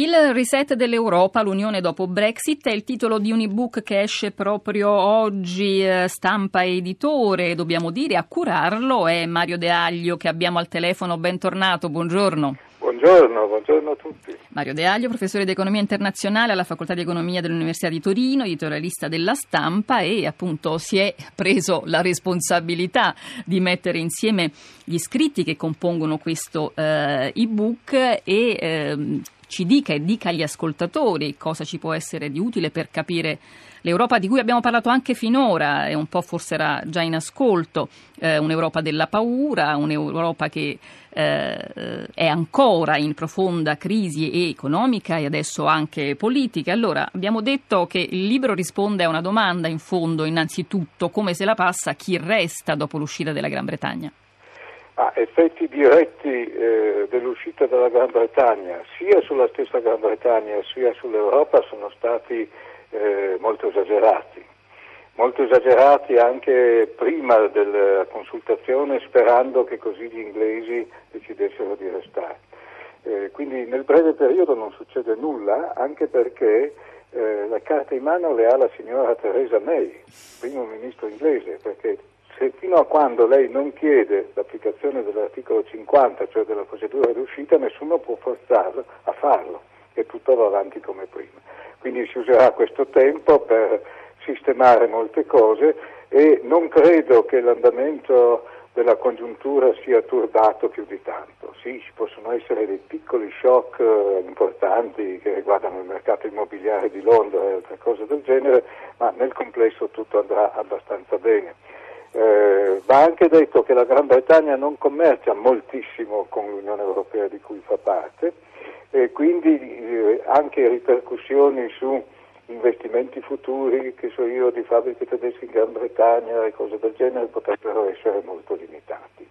Il reset dell'Europa, l'Unione dopo Brexit, è il titolo di un ebook che esce proprio oggi, eh, stampa editore, dobbiamo dire, a curarlo è Mario De Aglio che abbiamo al telefono, bentornato, buongiorno. Buongiorno, buongiorno a tutti. Mario De Aglio, professore di economia internazionale alla Facoltà di Economia dell'Università di Torino, editorialista della stampa e appunto si è preso la responsabilità di mettere insieme gli scritti che compongono questo eh, ebook e eh, ci dica e dica agli ascoltatori cosa ci può essere di utile per capire l'Europa di cui abbiamo parlato anche finora e un po' forse era già in ascolto, eh, un'Europa della paura, un'Europa che eh, è ancora in profonda crisi economica e adesso anche politica. Allora, abbiamo detto che il libro risponde a una domanda in fondo, innanzitutto, come se la passa chi resta dopo l'uscita della Gran Bretagna? Ah, effetti diretti eh, dell'uscita della Gran Bretagna, sia sulla stessa Gran Bretagna sia sull'Europa, sono stati eh, molto esagerati. Molto esagerati anche prima della consultazione, sperando che così gli inglesi decidessero di restare. Eh, quindi nel breve periodo non succede nulla, anche perché eh, la carta in mano le ha la signora Theresa May, primo ministro inglese, perché se fino a quando lei non chiede l'applicazione dell'articolo 50, cioè della procedura d'uscita, nessuno può forzarlo a farlo e tutto va avanti come prima. Quindi si userà questo tempo per sistemare molte cose e non credo che l'andamento della congiuntura sia turbato più di tanto. Sì, ci possono essere dei piccoli shock eh, importanti che riguardano il mercato immobiliare di Londra e altre cose del genere, ma nel complesso tutto andrà abbastanza bene. Eh, va anche detto che la Gran Bretagna non commercia moltissimo con l'Unione Europea di cui fa parte e quindi eh, anche ripercussioni su investimenti futuri, che so io, di fabbriche tedesche in Gran Bretagna e cose del genere potrebbero essere molto limitati.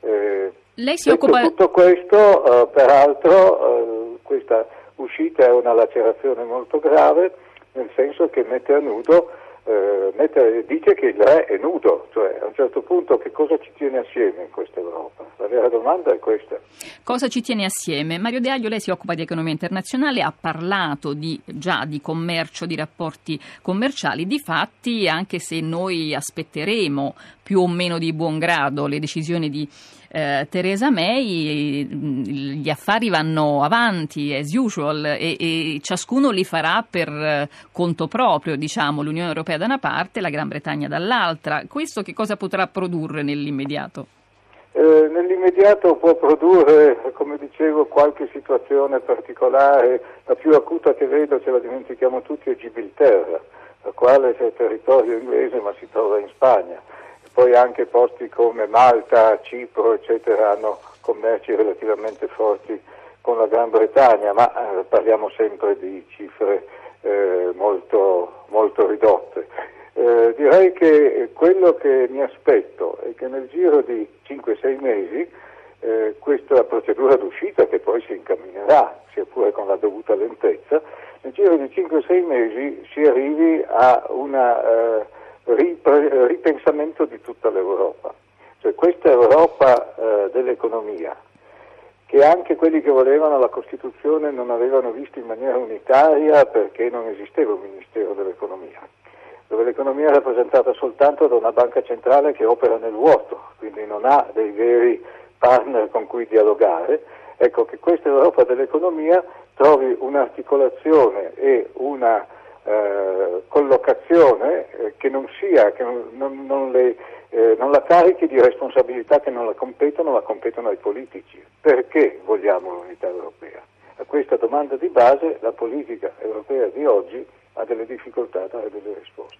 Eh, Lei si occupa... Tutto questo, eh, peraltro, eh, questa uscita è una lacerazione molto grave, nel senso che mette a nudo eh, mette, dice che il re è nudo, cioè a un certo punto che cosa ci tiene assieme in questa Europa? La vera domanda è questa. Cosa ci tiene assieme? Mario De Aglio, lei si occupa di economia internazionale, ha parlato di, già di commercio, di rapporti commerciali, di fatti anche se noi aspetteremo più o meno di buon grado le decisioni di eh, Theresa May, gli affari vanno avanti as usual e, e ciascuno li farà per eh, conto proprio, diciamo, l'Unione Europea da una parte e la Gran Bretagna dall'altra. Questo che cosa potrà produrre nell'immediato? Eh, nell'immediato può produrre, come dicevo, qualche situazione particolare, la più acuta che vedo, ce la dimentichiamo tutti, è Gibilterra, la quale è territorio inglese ma si trova in Spagna poi anche posti come Malta, Cipro, eccetera, hanno commerci relativamente forti con la Gran Bretagna, ma eh, parliamo sempre di cifre eh, molto, molto, ridotte. Eh, direi che quello che mi aspetto è che nel giro di 5-6 mesi eh, questa procedura d'uscita, che poi si incamminerà, sia pure con la dovuta lentezza, nel giro di 5-6 mesi si arrivi a una ripensamento di tutta l'Europa. Cioè questa Europa eh, dell'economia, che anche quelli che volevano la Costituzione non avevano visto in maniera unitaria perché non esisteva un Ministero dell'Economia, dove l'economia è rappresentata soltanto da una banca centrale che opera nel vuoto, quindi non ha dei veri partner con cui dialogare. Ecco che questa Europa dell'economia trovi un'articolazione e una eh, collocazione eh, che non sia, che non, non, non, le, eh, non, la carichi di responsabilità che non la competono, la competono ai politici. Perché vogliamo l'unità europea? A questa domanda di base la politica europea di oggi ha delle difficoltà a dare delle risposte.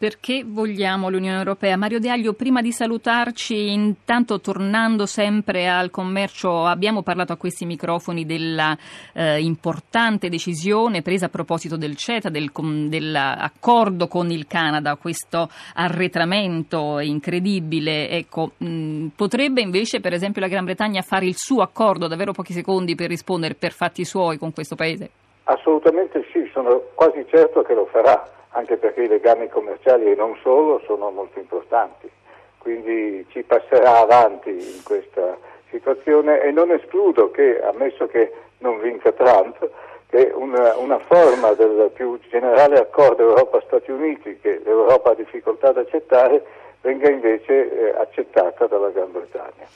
Perché vogliamo l'Unione Europea? Mario De Aglio, prima di salutarci, intanto tornando sempre al commercio, abbiamo parlato a questi microfoni della eh, importante decisione presa a proposito del CETA, del, dell'accordo con il Canada, questo arretramento incredibile. Ecco, mh, potrebbe invece, per esempio, la Gran Bretagna fare il suo accordo, davvero pochi secondi per rispondere per fatti suoi con questo paese? Assolutamente sì, sono quasi certo che lo farà, anche perché i legami commerciali e non solo sono molto importanti. Quindi ci passerà avanti in questa situazione e non escludo che, ammesso che non vinca Trump, che una, una, forma del più generale accordo Europa-Stati Uniti che l'Europa ha difficoltà ad accettare venga invece eh, accettata dalla Gran Bretagna.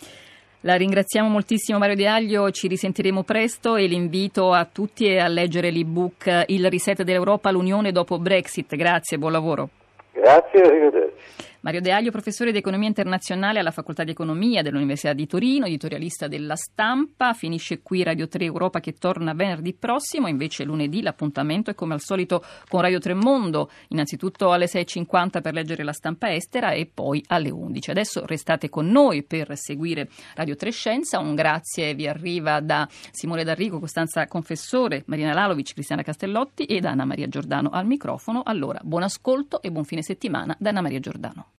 La ringraziamo moltissimo Mario De Aglio, ci risentiremo presto e l'invito a tutti a leggere l'ebook Il reset dell'Europa, l'Unione dopo Brexit. Grazie, buon lavoro. Grazie, arrivederci. Mario De Aglio, professore di economia internazionale alla Facoltà di Economia dell'Università di Torino, editorialista della stampa. Finisce qui Radio 3 Europa che torna venerdì prossimo, invece lunedì l'appuntamento è come al solito con Radio 3 Mondo, innanzitutto alle 6.50 per leggere la stampa estera e poi alle 11. Adesso restate con noi per seguire Radio 3 Scienza. Un grazie vi arriva da Simone D'Arrigo, Costanza Confessore, Marina Lalovic, Cristiana Castellotti ed Anna Maria Giordano al microfono. Allora, buon ascolto e buon fine settimana da Anna Maria Giordano.